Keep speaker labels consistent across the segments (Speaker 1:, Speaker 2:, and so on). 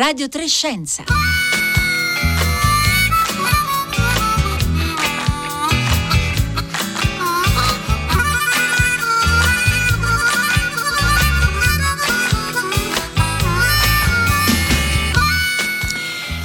Speaker 1: Radio Trescenza.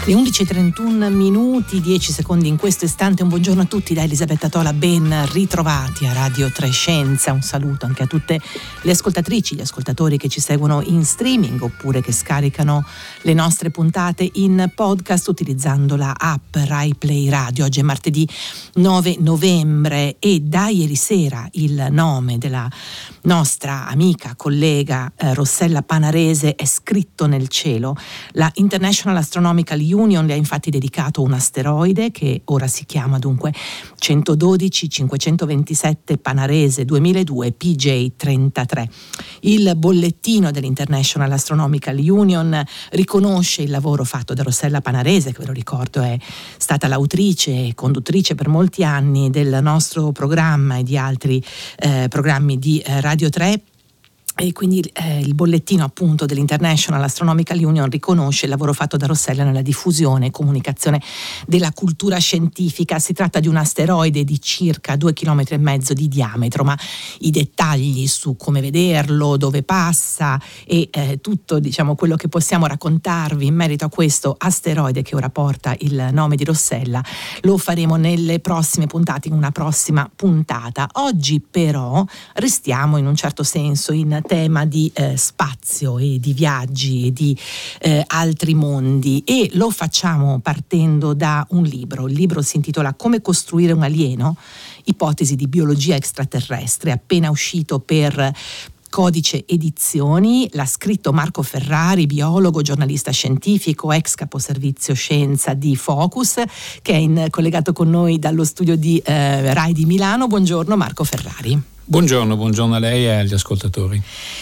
Speaker 2: Le 11.31 minuti, 10 secondi in questo istante. Un buongiorno a tutti da Elisabetta Tola, ben ritrovati a Radio Trescenza. Un saluto anche a tutte le ascoltatrici, gli ascoltatori che ci seguono in streaming oppure che scaricano le nostre puntate in podcast utilizzando la app Rai Play Radio. Oggi è martedì 9 novembre e da ieri sera il nome della nostra amica, collega eh, Rossella Panarese è scritto nel cielo. La International Astronomical Union Union le ha infatti dedicato un asteroide che ora si chiama dunque 112 527 Panarese 2002 PJ33. Il bollettino dell'International Astronomical Union riconosce il lavoro fatto da Rossella Panarese, che ve lo ricordo è stata l'autrice e conduttrice per molti anni del nostro programma e di altri eh, programmi di eh, Radio 3 e quindi eh, il bollettino appunto dell'International Astronomical Union riconosce il lavoro fatto da Rossella nella diffusione e comunicazione della cultura scientifica. Si tratta di un asteroide di circa due km mezzo di diametro, ma i dettagli su come vederlo, dove passa e eh, tutto diciamo, quello che possiamo raccontarvi in merito a questo asteroide che ora porta il nome di Rossella lo faremo nelle prossime puntate, in una prossima puntata. Oggi però restiamo in un certo senso in tema di eh, spazio e di viaggi e di eh, altri mondi e lo facciamo partendo da un libro. Il libro si intitola Come costruire un alieno, ipotesi di biologia extraterrestre, appena uscito per Codice Edizioni, l'ha scritto Marco Ferrari, biologo, giornalista scientifico, ex caposervizio scienza di Focus, che è in, collegato con noi dallo studio di eh, RAI di Milano. Buongiorno Marco Ferrari.
Speaker 3: Buongiorno, buongiorno a lei e agli ascoltatori.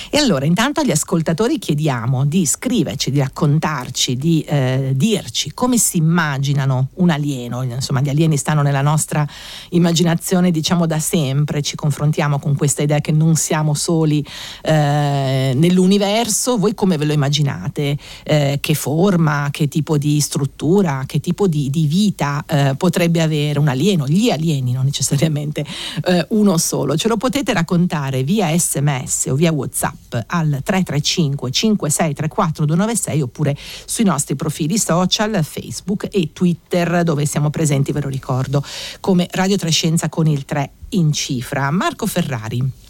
Speaker 2: E allora, intanto agli ascoltatori chiediamo di scriverci, di raccontarci, di eh, dirci come si immaginano un alieno. Insomma, gli alieni stanno nella nostra immaginazione, diciamo da sempre, ci confrontiamo con questa idea che non siamo soli eh, nell'universo. Voi come ve lo immaginate? Eh, che forma, che tipo di struttura, che tipo di, di vita eh, potrebbe avere un alieno? Gli alieni, non necessariamente eh, uno solo. Ce lo potete potete raccontare via sms o via whatsapp al 335 5634 296 oppure sui nostri profili social Facebook e Twitter dove siamo presenti, ve lo ricordo, come Radio Trescenza con il 3 in cifra. Marco Ferrari.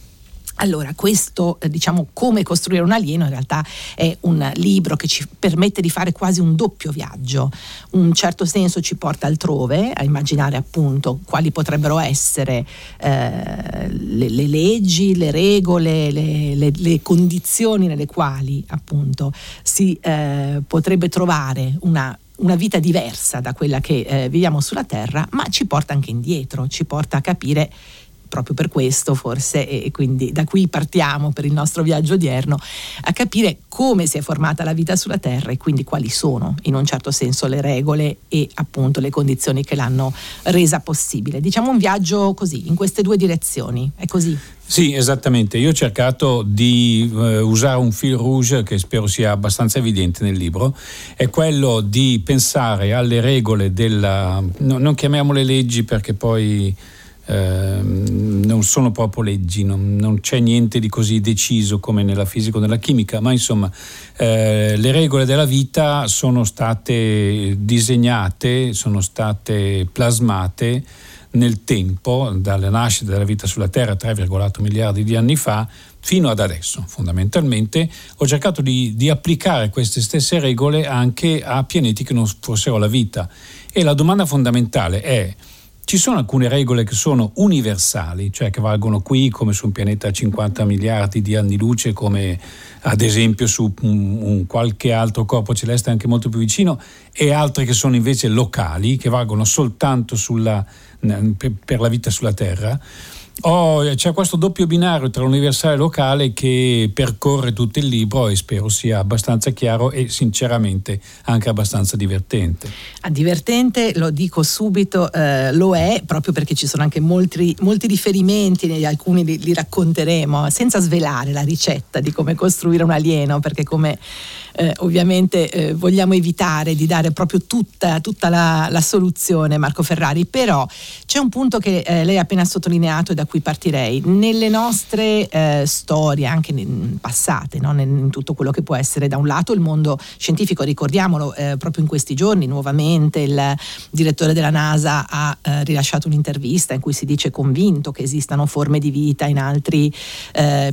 Speaker 2: Allora, questo, eh, diciamo, come costruire un alieno in realtà è un libro che ci permette di fare quasi un doppio viaggio. Un certo senso ci porta altrove, a immaginare appunto quali potrebbero essere eh, le, le, leggi, le regole, le, le, le, condizioni nelle quali appunto si eh, potrebbe trovare una una vita diversa da quella che eh, viviamo sulla Terra, ma ci porta anche indietro, ci porta a capire proprio per questo forse, e quindi da qui partiamo per il nostro viaggio odierno, a capire come si è formata la vita sulla Terra e quindi quali sono in un certo senso le regole e appunto le condizioni che l'hanno resa possibile. Diciamo un viaggio così, in queste due direzioni, è così?
Speaker 3: Sì, esattamente. Io ho cercato di uh, usare un fil rouge che spero sia abbastanza evidente nel libro, è quello di pensare alle regole della... No, non chiamiamole leggi perché poi eh, non sono proprio leggi, non, non, c'è niente di così deciso come nella fisica o nella chimica, ma insomma eh, le regole della vita sono state disegnate, sono state plasmate nel tempo, dalla nascita della vita sulla Terra 3,8 miliardi di anni fa, fino ad adesso. Fondamentalmente ho cercato di, di applicare queste stesse regole anche a pianeti che non fossero la vita. E la domanda fondamentale è ci sono alcune regole che sono universali, cioè che valgono qui come su un pianeta a 50 miliardi di anni luce, come ad esempio su un, un qualche altro corpo celeste anche molto più vicino, e altre che sono invece locali, che valgono soltanto sulla, per la vita sulla Terra. Oh, c'è questo doppio binario tra l'universale e locale che percorre tutto il libro e spero sia abbastanza chiaro e sinceramente anche abbastanza divertente.
Speaker 2: Ah, divertente, lo dico subito, eh, lo è proprio perché ci sono anche molti, molti riferimenti, alcuni li, li, racconteremo, senza svelare la ricetta di come costruire un alieno, perché come eh, ovviamente eh, vogliamo evitare di dare proprio tutta, tutta la, la, soluzione, Marco Ferrari, però c'è un punto che eh, lei ha appena sottolineato e da cui partirei. Nelle nostre eh, storie, anche passate, no? in tutto quello che può essere da un lato il mondo scientifico, ricordiamolo, eh, proprio in questi giorni nuovamente il direttore della NASA ha eh, rilasciato un'intervista in cui si dice convinto che esistano forme di vita in altri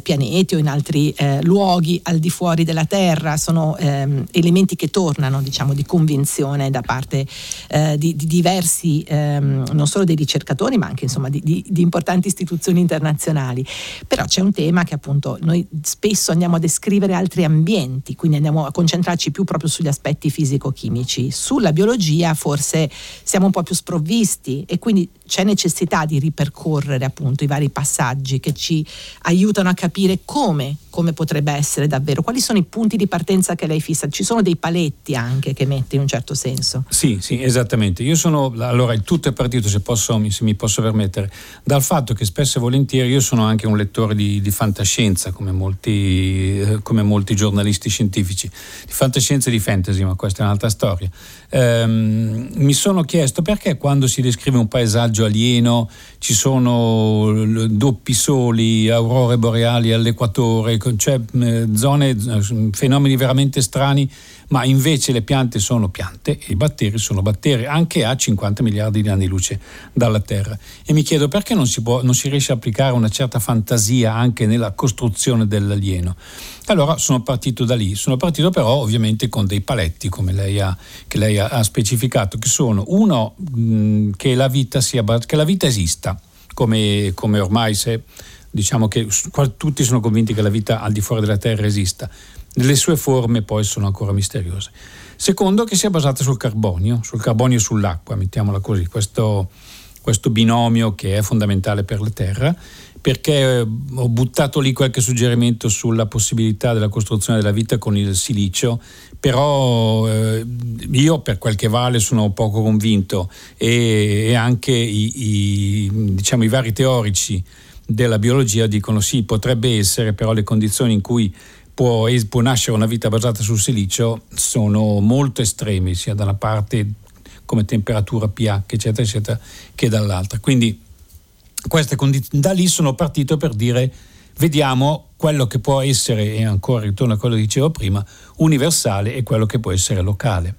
Speaker 2: pianeti o in altri luoghi al di fuori della Terra. Sono ehm, elementi che tornano diciamo, di convinzione da parte eh, di, di, diversi, ehm, non solo dei ricercatori, ma anche insomma, di, di, di, importanti istituzioni internazionali. Però c'è un tema che appunto noi spesso andiamo a descrivere altri ambienti, quindi andiamo a concentrarci più proprio sugli aspetti fisico-chimici. Sulla biologia forse siamo un po' più sprovvisti e quindi c'è necessità di ripercorrere appunto i vari passaggi che ci aiutano a capire come, come potrebbe essere davvero, quali sono i punti di partenza che lei fissa, ci sono dei paletti anche che mette in un certo senso.
Speaker 3: Sì, sì, esattamente. Io sono, allora il tutto è partito, se, posso, se mi posso permettere, dal fatto che spesso e volentieri io sono anche un lettore di, di fantascienza, come molti, eh, come molti giornalisti scientifici, di fantascienza e di fantasy, ma questa è un'altra storia. Ehm, mi sono chiesto perché quando si descrive un paesaggio alieno ci sono doppi soli, aurore boreali all'equatore, cioè zone, fenomeni veramente strani, ma invece le piante sono piante e i batteri sono batteri anche a 50 miliardi di anni luce dalla Terra. E mi chiedo perché non si, può, non si riesce a applicare una certa fantasia anche nella costruzione dell'alieno. Allora sono partito da lì, sono partito però ovviamente con dei paletti come lei ha, lei ha, specificato, che sono uno mh, che, la vita sia, che la vita esista, come, come ormai se, diciamo che tutti sono convinti che la vita al di fuori della Terra esista, le sue forme poi sono ancora misteriose. Secondo che sia basata sul carbonio, sul carbonio e sull'acqua, mettiamola così, questo, questo binomio che è fondamentale per la Terra perché eh, ho buttato lì qualche suggerimento sulla possibilità della costruzione della vita con il silicio, però eh, io per quel che vale sono poco convinto e, e anche i, i, diciamo, i vari teorici della biologia dicono sì, potrebbe essere, però le condizioni in cui può, può nascere una vita basata sul silicio sono molto estreme, sia da una parte come temperatura pH, eccetera, eccetera, che dall'altra. Quindi condizioni, da lì sono partito per dire vediamo quello che può essere, e ancora ritorno a quello che dicevo prima, universale e quello che può essere locale.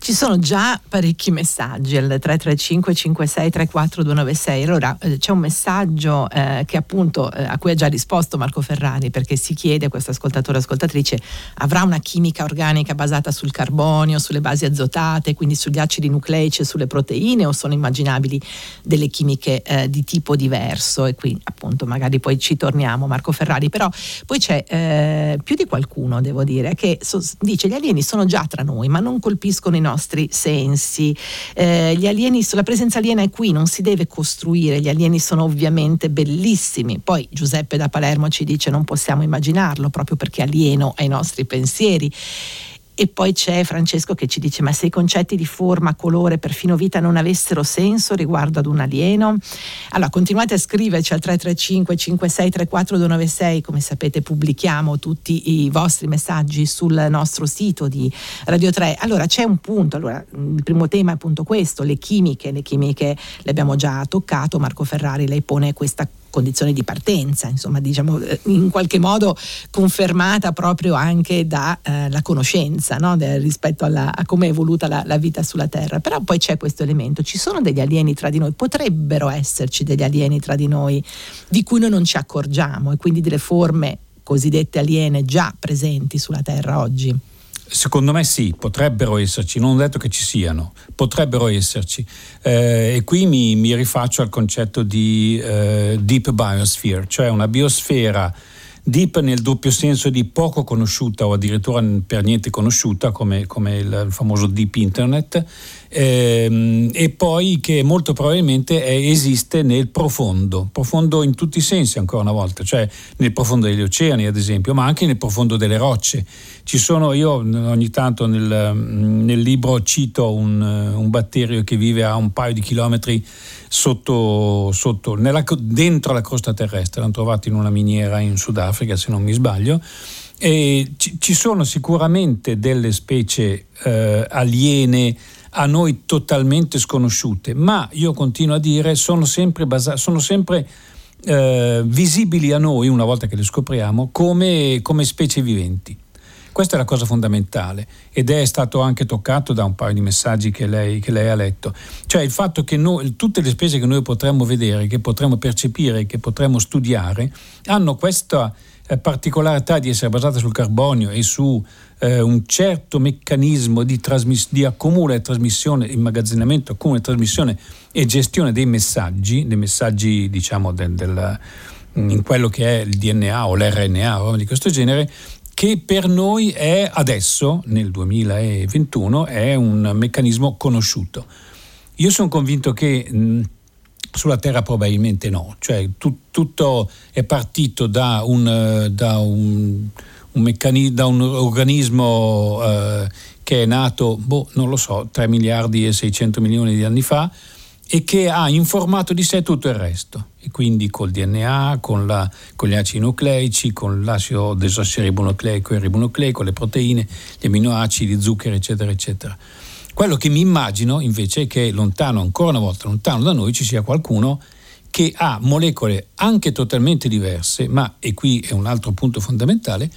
Speaker 2: Ci sono già parecchi messaggi al 335 56 34 296. Allora eh, c'è un messaggio eh, che appunto eh, a cui ha già risposto Marco Ferrari perché si chiede questo ascoltatore ascoltatrice avrà una chimica organica basata sul carbonio, sulle basi azotate, quindi sugli acidi nucleici e sulle proteine o sono immaginabili delle chimiche eh, di tipo diverso e qui appunto magari poi ci torniamo Marco Ferrari, però poi c'è eh, più di qualcuno devo dire che so, dice gli alieni sono già tra noi ma non colpiscono i nostri sensi. Eh, alieni, la presenza aliena è qui, non si deve costruire, gli alieni sono ovviamente bellissimi. Poi Giuseppe da Palermo ci dice non possiamo immaginarlo proprio perché alieno ai nostri pensieri. E poi c'è Francesco che ci dice: Ma se i concetti di forma, colore, perfino vita non avessero senso riguardo ad un alieno? Allora continuate a scriverci al 335 5634 296. Come sapete, pubblichiamo tutti i vostri messaggi sul nostro sito di Radio 3. Allora c'è un punto. Allora, il primo tema è appunto questo: le chimiche. Le chimiche le abbiamo già toccato. Marco Ferrari lei pone questa condizione di partenza, insomma, diciamo eh, in qualche modo confermata proprio anche dalla eh, conoscenza no? De, rispetto alla, a come è evoluta la, la, vita sulla Terra. Però poi c'è questo elemento, ci sono degli alieni tra di noi, potrebbero esserci degli alieni tra di noi di cui noi non ci accorgiamo e quindi delle forme cosiddette aliene già presenti sulla Terra oggi.
Speaker 3: Secondo me sì, potrebbero esserci, non ho detto che ci siano, potrebbero esserci. Eh, e qui mi, mi, rifaccio al concetto di eh, deep biosphere, cioè una biosfera deep nel doppio senso di poco conosciuta o addirittura per niente conosciuta come, come il, famoso deep internet ehm, e poi che molto probabilmente è, esiste nel profondo, profondo in tutti i sensi ancora una volta, cioè nel profondo degli oceani ad esempio, ma anche nel profondo delle rocce. Ci sono, io ogni tanto nel, nel libro cito un, un, batterio che vive a un paio di chilometri sotto, sotto nella, dentro la crosta terrestre, l'hanno trovato in una miniera in Sudafrica se non mi sbaglio. E ci, sono sicuramente delle specie eh, aliene a noi totalmente sconosciute, ma io continuo a dire sono sempre, basa- sono sempre eh, visibili a noi, una volta che le scopriamo, come, come specie viventi. Questa è la cosa fondamentale ed è stato anche toccato da un paio di messaggi che lei, che lei ha letto. Cioè il fatto che noi, tutte le specie che noi potremmo vedere, che potremmo percepire, che potremmo studiare, hanno questa eh, particolarità di essere basate sul carbonio e su eh, un certo meccanismo di, trasmiss- di accumulo e trasmissione, immagazzinamento, accumulo e trasmissione e gestione dei messaggi, dei messaggi diciamo del, del, in quello che è il DNA o l'RNA o di questo genere, che per noi è adesso, nel 2021, è un meccanismo conosciuto. Io sono convinto che mh, sulla Terra probabilmente no, cioè tu, tutto è partito da un, da un un meccanismo, da un organismo eh, che è nato, boh, non lo so, 3 miliardi e 600 milioni di anni fa e che ha informato di sé tutto il resto. E quindi col DNA, con, la, con gli acidi nucleici, con l'acido desossiribonucleico e ribonucleico, le proteine, gli aminoacidi, zuccheri, eccetera, eccetera. Quello che mi immagino invece è che lontano, ancora una volta, lontano da noi, ci sia qualcuno che ha molecole anche totalmente diverse, ma, e qui è un altro punto fondamentale,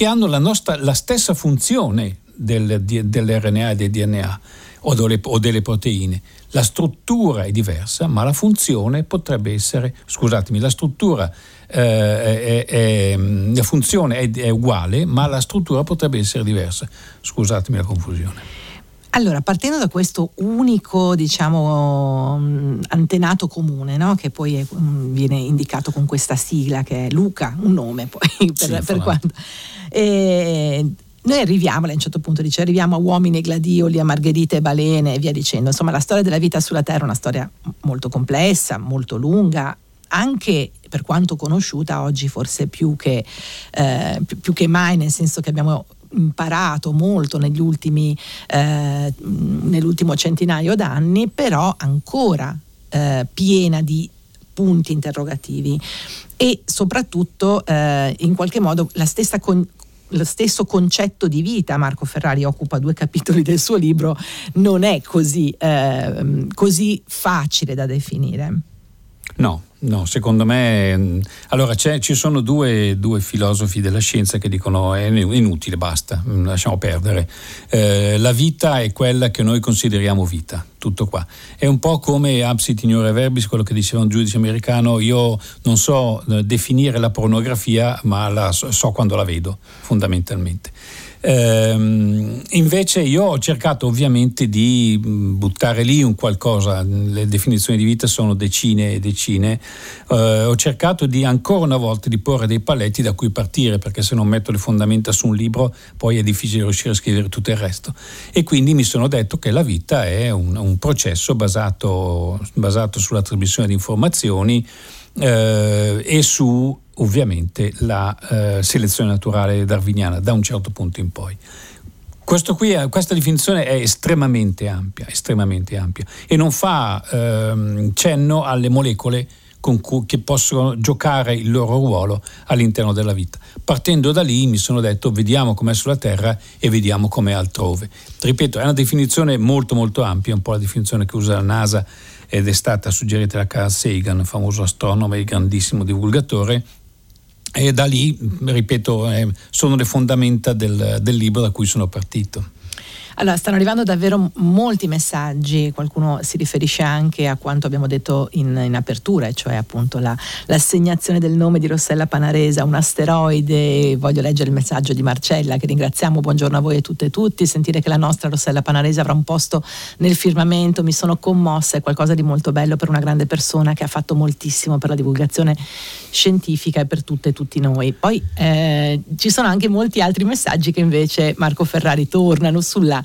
Speaker 3: che hanno la, nostra, la stessa funzione del, dell'RNA e del DNA o delle, o delle, proteine. La struttura è diversa, ma la funzione potrebbe essere, scusatemi, la struttura, eh, è, è, la funzione è, è uguale, ma la struttura potrebbe essere diversa. Scusatemi la confusione.
Speaker 2: Allora, partendo da questo unico, diciamo, mm, antenato comune, no? che poi è, mm, viene indicato con questa sigla che è Luca, un nome poi per, sì, per quanto. E, noi arriviamo, a un certo punto dice, arriviamo a uomini e gladioli, a margherite e balene e via dicendo. Insomma, la storia della vita sulla Terra è una storia molto complessa, molto lunga, anche per quanto conosciuta oggi forse più che, eh, più, più che mai, nel senso che abbiamo imparato molto negli ultimi, eh, nell'ultimo centinaio d'anni, però ancora eh, piena di punti interrogativi e soprattutto eh, in qualche modo la stessa con- lo stesso concetto di vita, Marco Ferrari occupa due capitoli del suo libro, non è così, eh, così facile da definire.
Speaker 3: No, No, secondo me. Mm, allora, ci sono due, due, filosofi della scienza che dicono è inutile, basta, mm, lasciamo perdere. Eh, la vita è quella che noi consideriamo vita, tutto qua. È un po' come absit ignore verbis, quello che diceva un giudice americano, io non so eh, definire la pornografia, ma la so, so quando la vedo, fondamentalmente. Ehm, invece io ho cercato ovviamente di mm, buttare lì un qualcosa, le definizioni di vita sono decine e decine, eh, ho cercato di ancora una volta di porre dei paletti da cui partire perché se non metto le fondamenta su un libro poi è difficile riuscire a scrivere tutto il resto. E quindi mi sono detto che la vita è un, un processo basato, basato sulla trasmissione di informazioni eh, e su ovviamente la eh, selezione naturale darwiniana da un certo punto in poi. Qui, questa definizione è estremamente ampia, estremamente ampia e non fa ehm, cenno alle molecole cui, che possono giocare il loro ruolo all'interno della vita. Partendo da lì mi sono detto vediamo com'è sulla Terra e vediamo com'è altrove. Ripeto, è una definizione molto molto ampia, un po' la definizione che usa la NASA ed è stata suggerita da Carl Sagan, famoso astronomo e grandissimo divulgatore, e da lì, ripeto, eh, sono le fondamenta del, del libro da cui sono partito.
Speaker 2: Allora, stanno arrivando davvero molti messaggi, qualcuno si riferisce anche a quanto abbiamo detto in, in apertura, cioè appunto la, l'assegnazione del nome di Rossella Panaresa, un asteroide. Voglio leggere il messaggio di Marcella che ringraziamo, buongiorno a voi e tutte e tutti, sentire che la nostra Rossella Panaresa avrà un posto nel firmamento, mi sono commossa, è qualcosa di molto bello per una grande persona che ha fatto moltissimo per la divulgazione scientifica e per tutte e tutti noi. Poi eh, ci sono anche molti altri messaggi che invece Marco Ferrari tornano sulla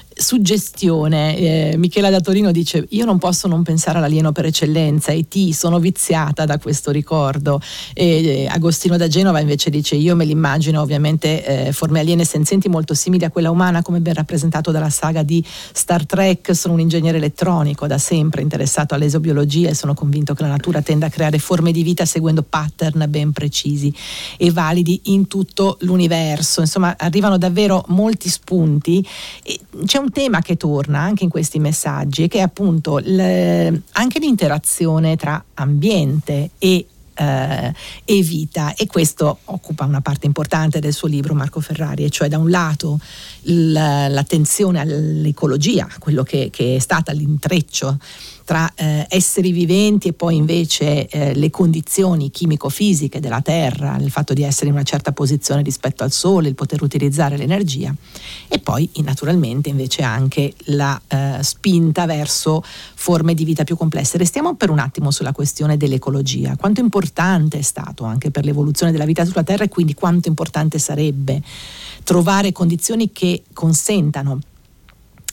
Speaker 2: suggestione. Eh, Michela da Torino dice: Io non posso non pensare all'alieno per eccellenza, e ti sono viziata da questo ricordo. E, eh, Agostino da Genova invece dice: Io me l'immagino ovviamente eh, forme aliene senzienti molto simili a quella umana, come ben rappresentato dalla saga di Star Trek. Sono un ingegnere elettronico da sempre interessato all'esobiologia e sono convinto che la natura tenda a creare forme di vita seguendo pattern ben precisi e validi in tutto l'universo. Insomma, arrivano davvero molti spunti. E c'è un tema che torna anche in questi messaggi, che è appunto le, anche l'interazione tra ambiente e eh, e vita e questo occupa una parte importante del suo libro Marco Ferrari, e cioè da un lato l'attenzione all'ecologia, quello che, che è stata l'intreccio tra eh, esseri viventi e poi invece eh, le condizioni chimico-fisiche della Terra, il fatto di essere in una certa posizione rispetto al Sole, il poter utilizzare l'energia e poi naturalmente invece anche la eh, spinta verso forme di vita più complesse. Restiamo per un attimo sulla questione dell'ecologia, quanto importante è stato anche per l'evoluzione della vita sulla Terra e quindi quanto importante sarebbe trovare condizioni che consentano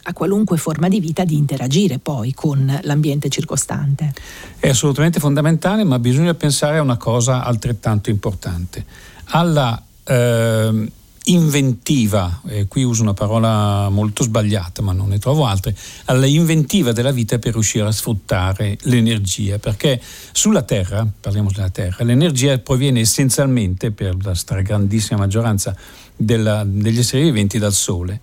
Speaker 2: a qualunque forma di vita di interagire poi con l'ambiente circostante.
Speaker 3: È assolutamente fondamentale, ma bisogna pensare a una cosa altrettanto importante, alla eh, inventiva, eh, qui uso una parola molto sbagliata ma non ne trovo altre, alla inventiva della vita per riuscire a sfruttare l'energia, perché sulla Terra, parliamo della Terra, l'energia proviene essenzialmente per la stragrandissima maggioranza della, degli esseri viventi dal Sole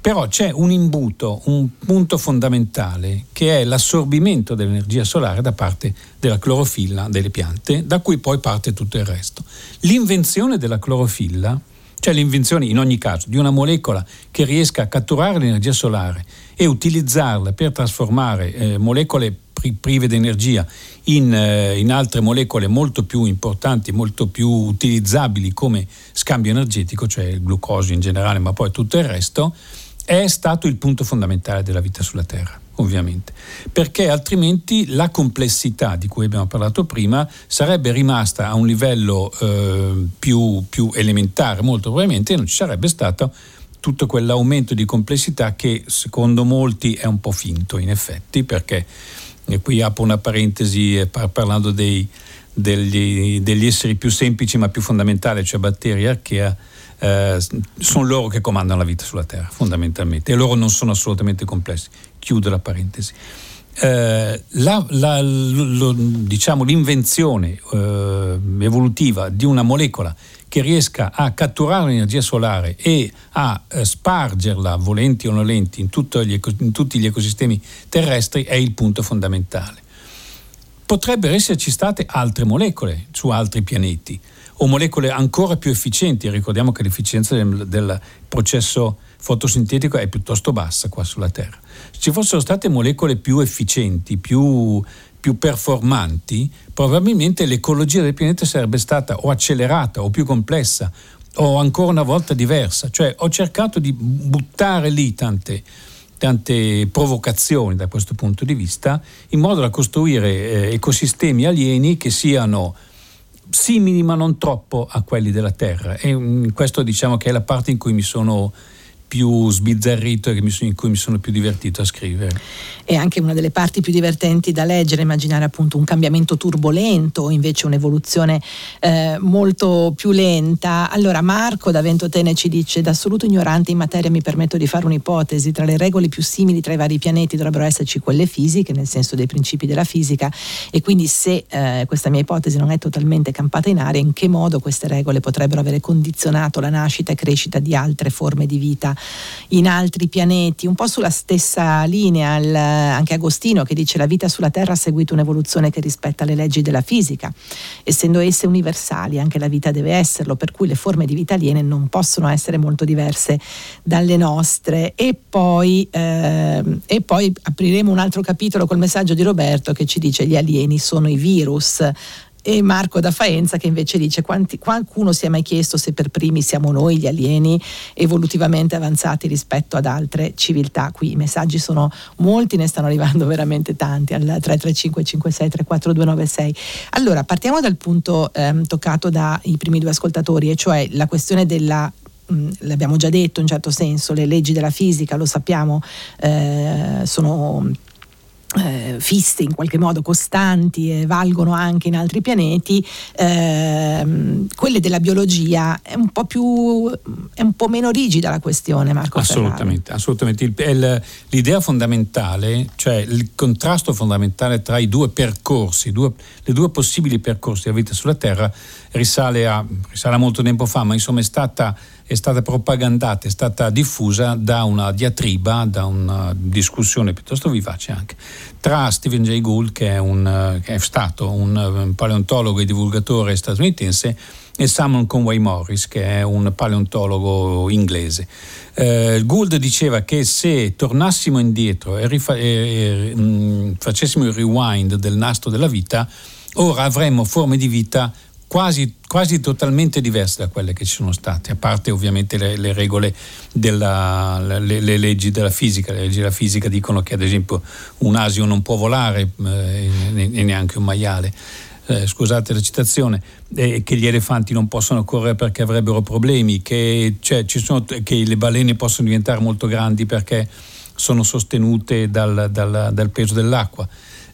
Speaker 3: però c'è un imbuto, un punto fondamentale che è l'assorbimento dell'energia solare da parte della clorofilla delle piante, da cui poi parte tutto il resto. L'invenzione della clorofilla, cioè l'invenzione in ogni caso di una molecola che riesca a catturare l'energia solare e utilizzarla per trasformare eh, molecole prive di energia in, eh, in, altre molecole molto più importanti, molto più utilizzabili come scambio energetico, cioè il glucosio in generale, ma poi tutto il resto, è stato il punto fondamentale della vita sulla Terra, ovviamente, perché altrimenti la complessità di cui abbiamo parlato prima sarebbe rimasta a un livello eh, più, più elementare, molto probabilmente, e non ci sarebbe stato tutto quell'aumento di complessità che secondo molti è un po' finto in effetti, perché e qui apro una parentesi eh, parlando dei, degli, degli, esseri più semplici ma più fondamentali, cioè batteri e archea, eh, sono loro che comandano la vita sulla Terra, fondamentalmente, e loro non sono assolutamente complessi. Chiudo la parentesi. Eh, la, la, lo, diciamo, l'invenzione eh, evolutiva di una molecola che riesca a catturare l'energia solare e a eh, spargerla, volenti o nolenti, in, gli, in tutti gli ecosistemi terrestri è il punto fondamentale. Potrebbero esserci state altre molecole su altri pianeti o molecole ancora più efficienti. Ricordiamo che l'efficienza del, del processo fotosintetico è piuttosto bassa qua sulla Terra. Se ci fossero state molecole più efficienti, più, più performanti, probabilmente l'ecologia del pianeta sarebbe stata o accelerata o più complessa o ancora una volta diversa. Cioè ho cercato di buttare lì tante, tante provocazioni da questo punto di vista in modo da costruire eh, ecosistemi alieni che siano simili ma non troppo a quelli della Terra e mm, questo diciamo che è la parte in cui mi sono più sbizzarrito e in cui mi sono più divertito a scrivere.
Speaker 2: È anche una delle parti più divertenti da leggere, immaginare appunto un cambiamento turbolento o invece un'evoluzione eh, molto più lenta. Allora Marco da Ventotene ci dice da assoluto ignorante in materia mi permetto di fare un'ipotesi, tra le regole più simili tra i vari pianeti dovrebbero esserci quelle fisiche, nel senso dei principi della fisica e quindi se eh, questa mia ipotesi non è totalmente campata in aria, in che modo queste regole potrebbero avere condizionato la nascita e crescita di altre forme di vita in altri pianeti, un po' sulla stessa linea il, anche Agostino che dice la vita sulla Terra ha seguito un'evoluzione che rispetta le leggi della fisica, essendo esse universali anche la vita deve esserlo, per cui le forme di vita aliene non possono essere molto diverse dalle nostre. E poi, eh, e poi apriremo un altro capitolo col messaggio di Roberto che ci dice gli alieni sono i virus e Marco da Faenza che invece dice quanti, qualcuno si è mai chiesto se per primi siamo noi gli alieni evolutivamente avanzati rispetto ad altre civiltà? Qui i messaggi sono molti ne stanno arrivando veramente tanti al 335 56 34296 allora partiamo dal punto ehm, toccato dai primi due ascoltatori e cioè la questione della l'abbiamo già detto in certo senso, le leggi della fisica, lo sappiamo, eh, sono eh, fisse in qualche modo costanti e valgono anche in altri pianeti, ehm, quelle della biologia è un po' più è un po' meno rigida la questione, Marco.
Speaker 3: Assolutamente, assolutamente. Il, il, l'idea fondamentale, cioè il contrasto fondamentale tra i due percorsi, due, le due possibili percorsi della vita sulla Terra risale a, risale a molto tempo fa, ma insomma è stata è stata propagandata, è stata diffusa da una diatriba, da una discussione piuttosto vivace anche, tra Stephen Jay Gould, che è, un, che è stato un, paleontologo e divulgatore statunitense, e Simon Conway Morris, che è un paleontologo inglese. Eh, Gould diceva che se tornassimo indietro e, rifa- e, e mh, mm, facessimo il rewind del nastro della vita, ora avremmo forme di vita quasi, quasi, totalmente diverse da quelle che ci sono state, a parte ovviamente le, le regole della le, le, leggi della fisica. Le leggi della fisica dicono che ad esempio un asio non può volare eh, e neanche un maiale. Eh, scusate la citazione, eh, che gli elefanti non possono correre perché avrebbero problemi, che, cioè, sono, che le balene possono diventare molto grandi perché sono sostenute dal, dal, dal peso dell'acqua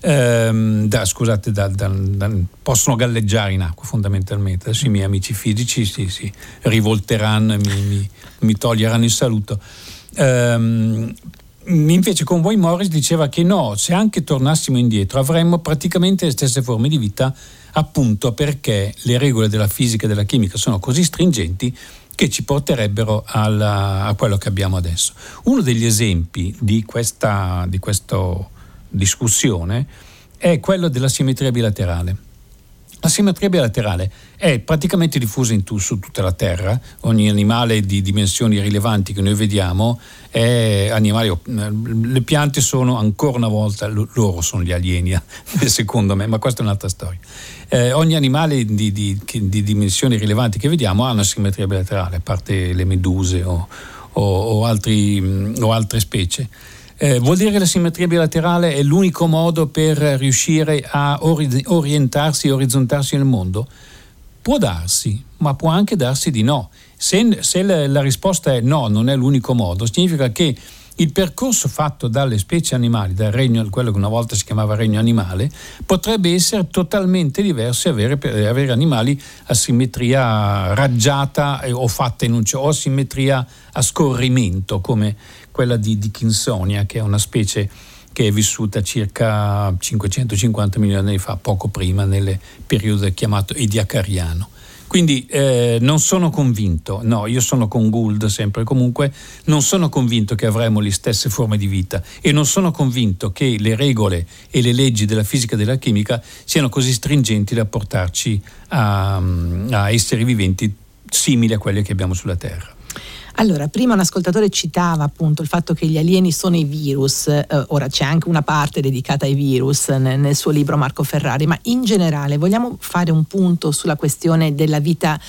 Speaker 3: ehm, da, scusate, da, da, possono galleggiare in acqua fondamentalmente. Adesso i miei amici fisici si, si rivolteranno e mi, mi, mi, toglieranno il saluto. Ehm, invece con voi Morris diceva che no, se anche tornassimo indietro avremmo praticamente le stesse forme di vita appunto perché le regole della fisica e della chimica sono così stringenti che ci porterebbero alla, a quello che abbiamo adesso. Uno degli esempi di, questa, di questo discussione è quello della simmetria bilaterale. La simmetria bilaterale è praticamente diffusa tu, su tutta la Terra, ogni animale di dimensioni rilevanti che noi vediamo è animale, le piante sono ancora una volta, loro sono gli alieni secondo me, ma questa è un'altra storia. Eh, ogni animale di, di, di, dimensioni rilevanti che vediamo ha una simmetria bilaterale, a parte le meduse o, o, o, altri, o altre specie. Eh, vuol dire che la simmetria bilaterale è l'unico modo per riuscire a ori- orientarsi e orizzontarsi nel mondo? Può darsi, ma può anche darsi di no. Se, se la, la risposta è no, non è l'unico modo, significa che il percorso fatto dalle specie animali, dal regno, quello che una volta si chiamava regno animale, potrebbe essere totalmente diverso e avere, avere animali a simmetria raggiata o fatta in un o a simmetria a scorrimento, come quella di Dickinsonia, che è una specie che è vissuta circa 550 milioni di anni fa, poco prima, nel periodo chiamato ediacariano. Quindi eh, non sono convinto, no, io sono con Gould sempre e comunque, non sono convinto che avremo le stesse forme di vita e non sono convinto che le regole e le leggi della fisica e della chimica siano così stringenti da portarci a, a esseri viventi simili a quelli che abbiamo sulla Terra.
Speaker 2: Allora, prima un ascoltatore citava appunto il fatto che gli alieni sono i virus, eh, ora c'è anche una parte dedicata ai virus nel, nel suo libro Marco Ferrari, ma in generale vogliamo fare un punto sulla questione della vita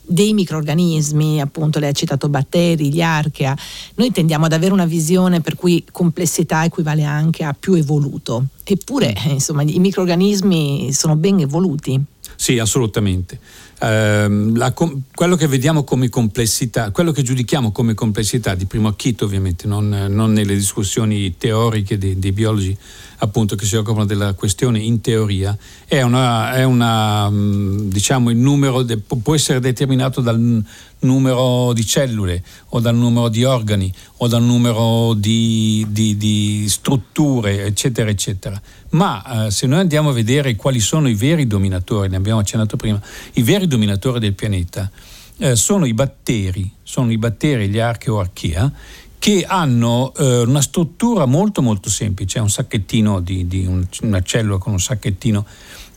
Speaker 2: dei microorganismi, appunto lei ha citato batteri, gli archea, noi tendiamo ad avere una visione per cui complessità equivale anche a più evoluto, eppure insomma i microorganismi sono ben evoluti.
Speaker 3: Sì, assolutamente ehm, la, quello che vediamo come complessità, quello che giudichiamo come complessità di primo acchito ovviamente, non, non nelle discussioni teoriche dei, dei, biologi appunto che si occupano della questione in teoria, è una, è una mm, diciamo il numero, de, può essere determinato dal numero di cellule o dal numero di organi o dal numero di, di, di strutture eccetera eccetera. Ma eh, se noi andiamo a vedere quali sono i veri dominatori, ne abbiamo accennato prima, i veri dominatori del pianeta, eh, sono i batteri, sono i batteri, gli archeoarchia, che hanno eh, una struttura molto molto semplice, un sacchettino di, di un, una cellula con un sacchettino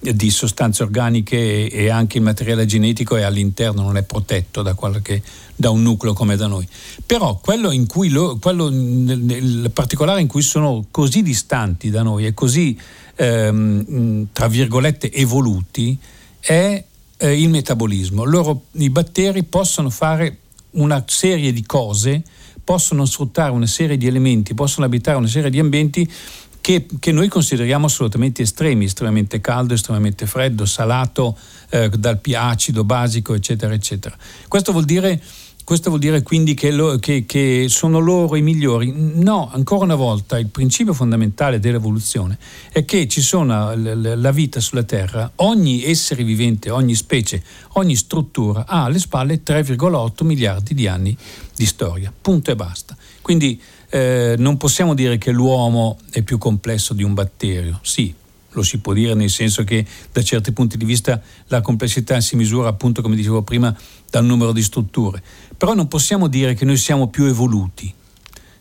Speaker 3: di sostanze organiche e, anche il materiale genetico è all'interno, non è protetto da, qualche, da un nucleo come da noi. Però quello, in cui lo, quello nel, nel particolare in cui sono così distanti da noi e così, ehm, tra virgolette, evoluti, è eh, il metabolismo. Loro, I batteri possono fare una serie di cose, possono sfruttare una serie di elementi, possono abitare una serie di ambienti che, che, noi consideriamo assolutamente estremi, estremamente caldo, estremamente freddo, salato, eh, dal acido, basico, eccetera, eccetera. Questo vuol dire questo vuol dire quindi che, lo, che, che, sono loro i migliori? No, ancora una volta il principio fondamentale dell'evoluzione è che ci sono la vita sulla Terra, ogni essere vivente, ogni specie, ogni struttura ha alle spalle 3,8 miliardi di anni di storia, punto e basta. Quindi eh, non possiamo dire che l'uomo è più complesso di un batterio, sì, lo si può dire nel senso che da certi punti di vista la complessità si misura appunto come dicevo prima dal numero di strutture, però non possiamo dire che noi siamo più evoluti,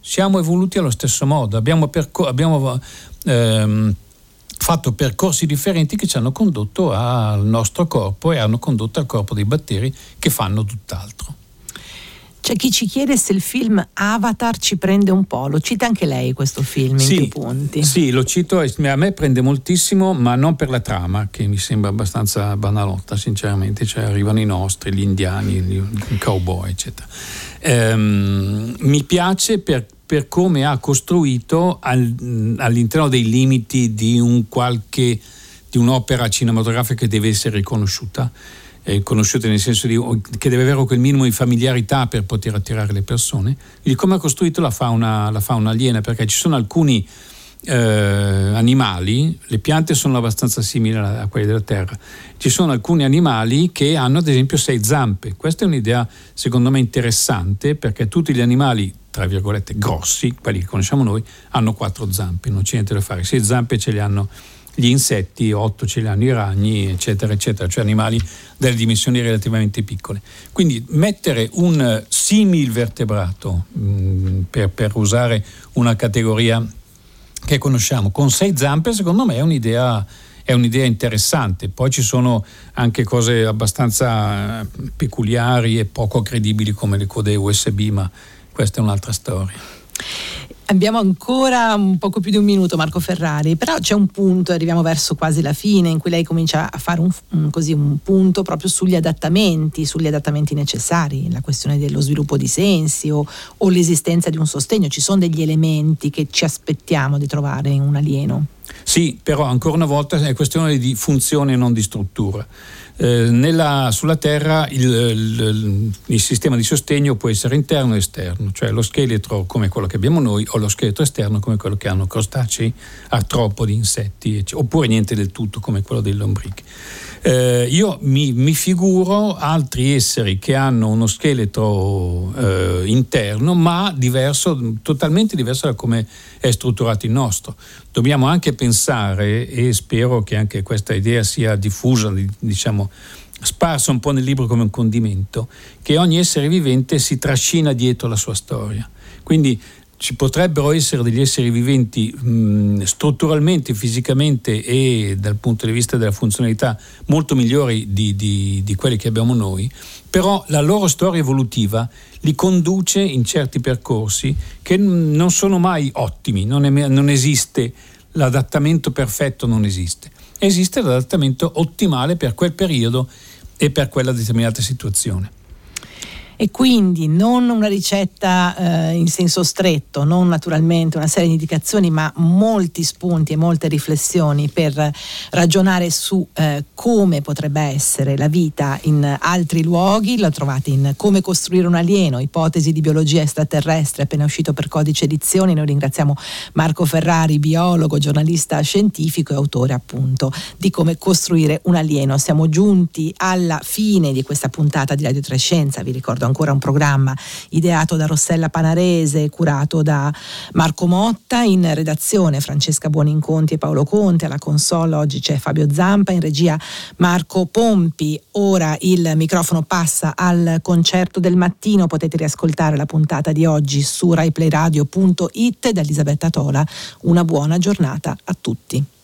Speaker 3: siamo evoluti allo stesso modo, abbiamo, percor- abbiamo ehm, fatto percorsi differenti che ci hanno condotto al nostro corpo e hanno condotto al corpo dei batteri che fanno tutt'altro.
Speaker 2: C'è chi ci chiede se il film Avatar ci prende un po', lo cita anche lei questo film
Speaker 3: sì,
Speaker 2: in più punti.
Speaker 3: Sì, lo cito, a me prende moltissimo, ma non per la trama, che mi sembra abbastanza banalotta, sinceramente, cioè arrivano i nostri, gli indiani, i cowboy, eccetera. Ehm, mi piace per, per, come ha costruito al, all'interno dei limiti di un qualche di un'opera cinematografica che deve essere riconosciuta eh, conosciute nel senso di, che deve avere quel minimo di familiarità per poter attirare le persone. Quindi come ha costruito la fauna, la fauna aliena, perché ci sono alcuni eh, animali, le piante sono abbastanza simili a, a quelle della Terra, ci sono alcuni animali che hanno ad esempio sei zampe. Questa è un'idea secondo me interessante perché tutti gli animali tra virgolette grossi, quelli che conosciamo noi, hanno quattro zampe, non c'è niente da fare, sei zampe ce le hanno gli insetti, 8 ce li hanno i ragni, eccetera, eccetera, cioè animali delle dimensioni relativamente piccole. Quindi mettere un simil vertebrato, mh, mm, per, per usare una categoria che conosciamo, con sei zampe, secondo me è un'idea è un'idea interessante. Poi ci sono anche cose abbastanza peculiari e poco credibili come le code USB, ma questa è un'altra storia.
Speaker 2: Abbiamo ancora un poco più di un minuto Marco Ferrari, però c'è un punto, arriviamo verso quasi la fine, in cui lei comincia a fare un, un, così, un punto proprio sugli adattamenti, sugli adattamenti necessari, la questione dello sviluppo di sensi o, o l'esistenza di un sostegno. Ci sono degli elementi che ci aspettiamo di trovare in un alieno?
Speaker 3: Sì, però ancora una volta è questione di funzione e non di struttura. Eh, nella, sulla Terra il, il, il, sistema di sostegno può essere interno e esterno, cioè lo scheletro come quello che abbiamo noi o lo scheletro esterno come quello che hanno crostacei, artropodi, insetti, oppure niente del tutto come quello delle lombriche. Eh, io mi, mi, figuro altri esseri che hanno uno scheletro eh, interno, ma diverso, totalmente diverso da come è strutturato il nostro. Dobbiamo anche pensare, e spero che anche questa idea sia diffusa, diciamo, sparsa un po' nel libro come un condimento, che ogni essere vivente si trascina dietro la sua storia. Quindi ci potrebbero essere degli esseri viventi mh, strutturalmente, fisicamente e dal punto di vista della funzionalità molto migliori di, di, di quelli che abbiamo noi, però la loro storia evolutiva li conduce in certi percorsi che non sono mai ottimi, non, è, non esiste l'adattamento perfetto, non esiste. Esiste l'adattamento ottimale per quel periodo e per quella determinata situazione
Speaker 2: e quindi non una ricetta eh, in senso stretto, non naturalmente una serie di indicazioni, ma molti spunti e molte riflessioni per ragionare su eh, come potrebbe essere la vita in altri luoghi. Lo trovate in Come costruire un alieno, ipotesi di biologia extraterrestre, appena uscito per codice edizioni. Noi ringraziamo Marco Ferrari, biologo, giornalista scientifico e autore appunto di Come costruire un alieno. Siamo giunti alla fine di questa puntata di Radio Trescenza, vi ricordo ancora un programma ideato da Rossella Panarese, curato da Marco Motta, in redazione Francesca Buoninconti e Paolo Conte, alla console oggi c'è Fabio Zampa, in regia Marco Pompi. Ora il microfono passa al concerto del mattino, potete riascoltare la puntata di oggi su raiplayradio.it da Elisabetta Tola. Una buona giornata a tutti.